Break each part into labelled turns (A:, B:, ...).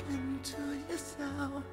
A: talking to yourself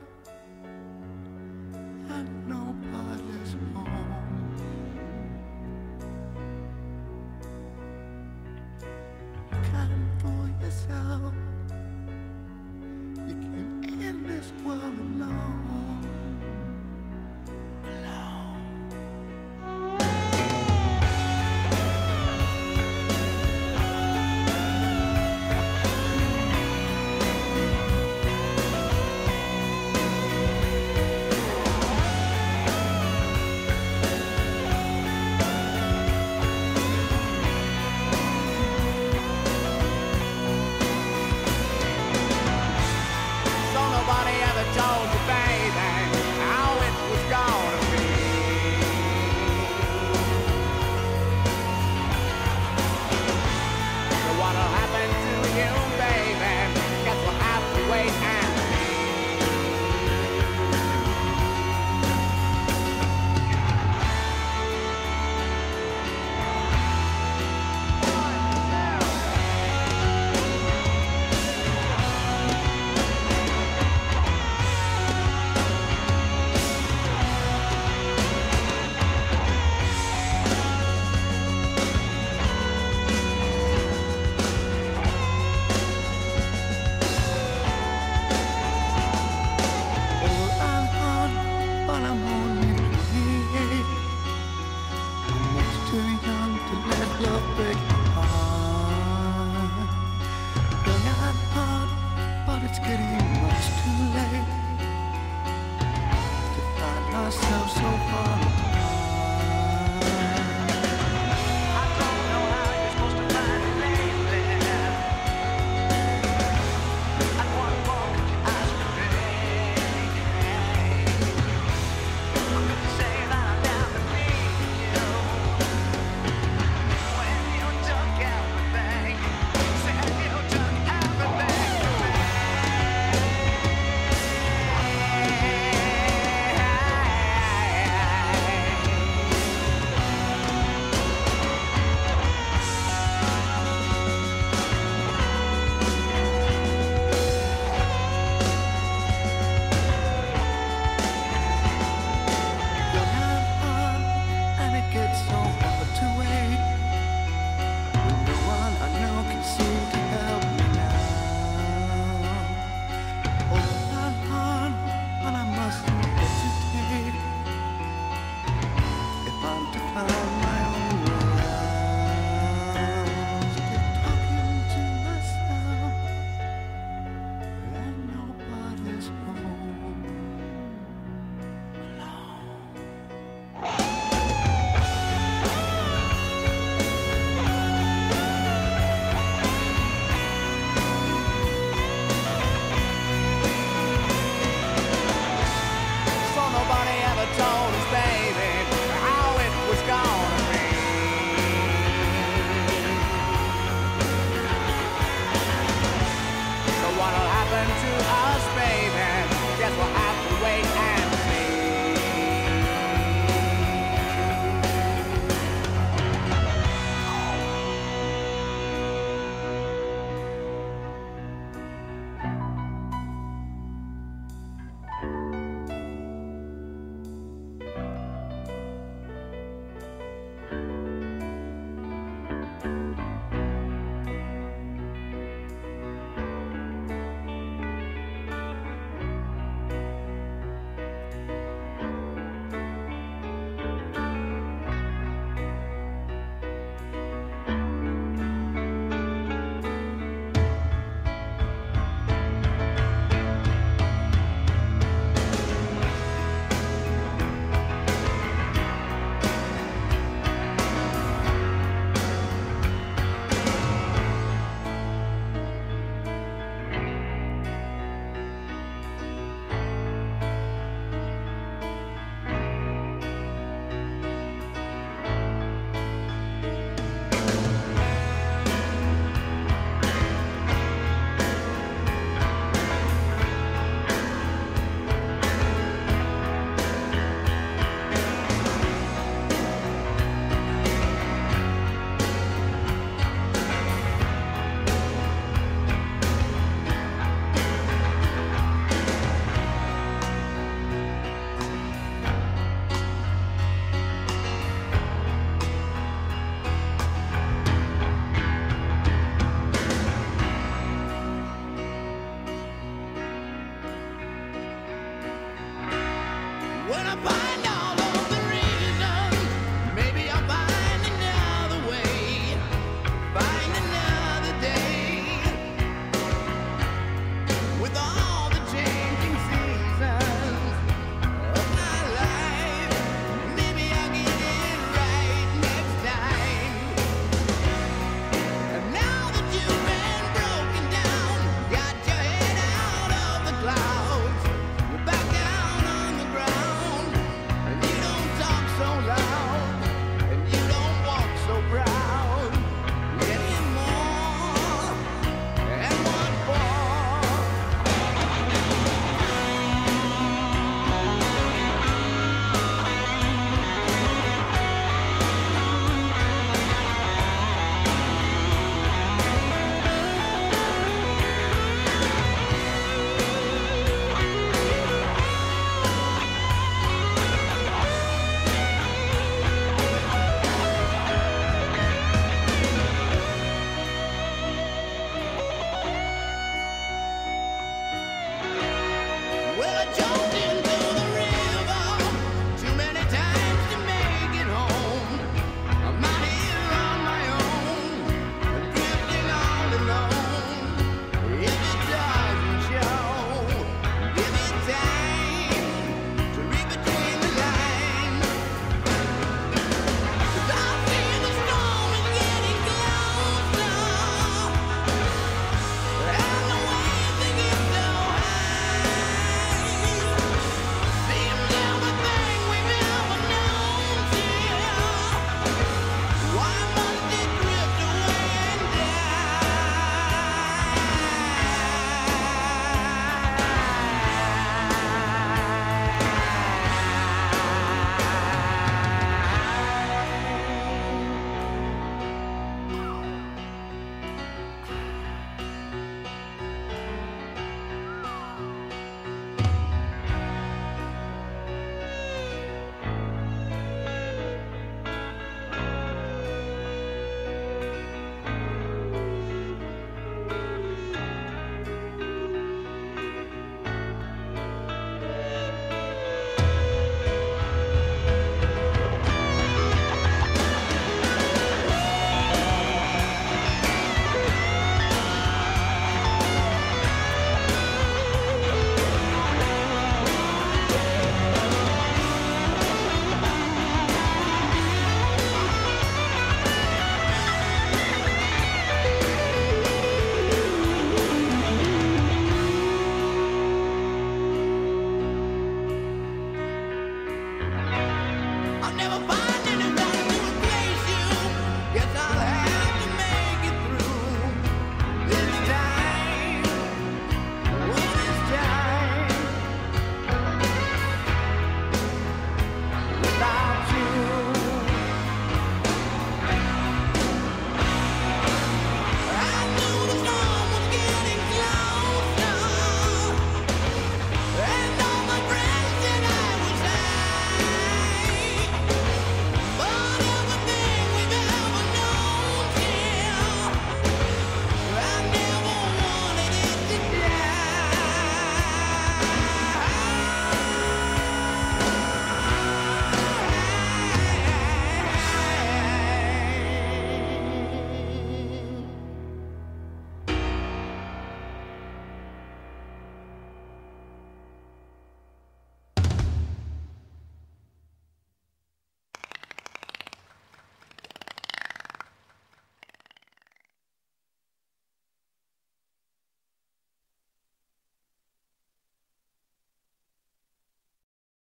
B: never
A: buy.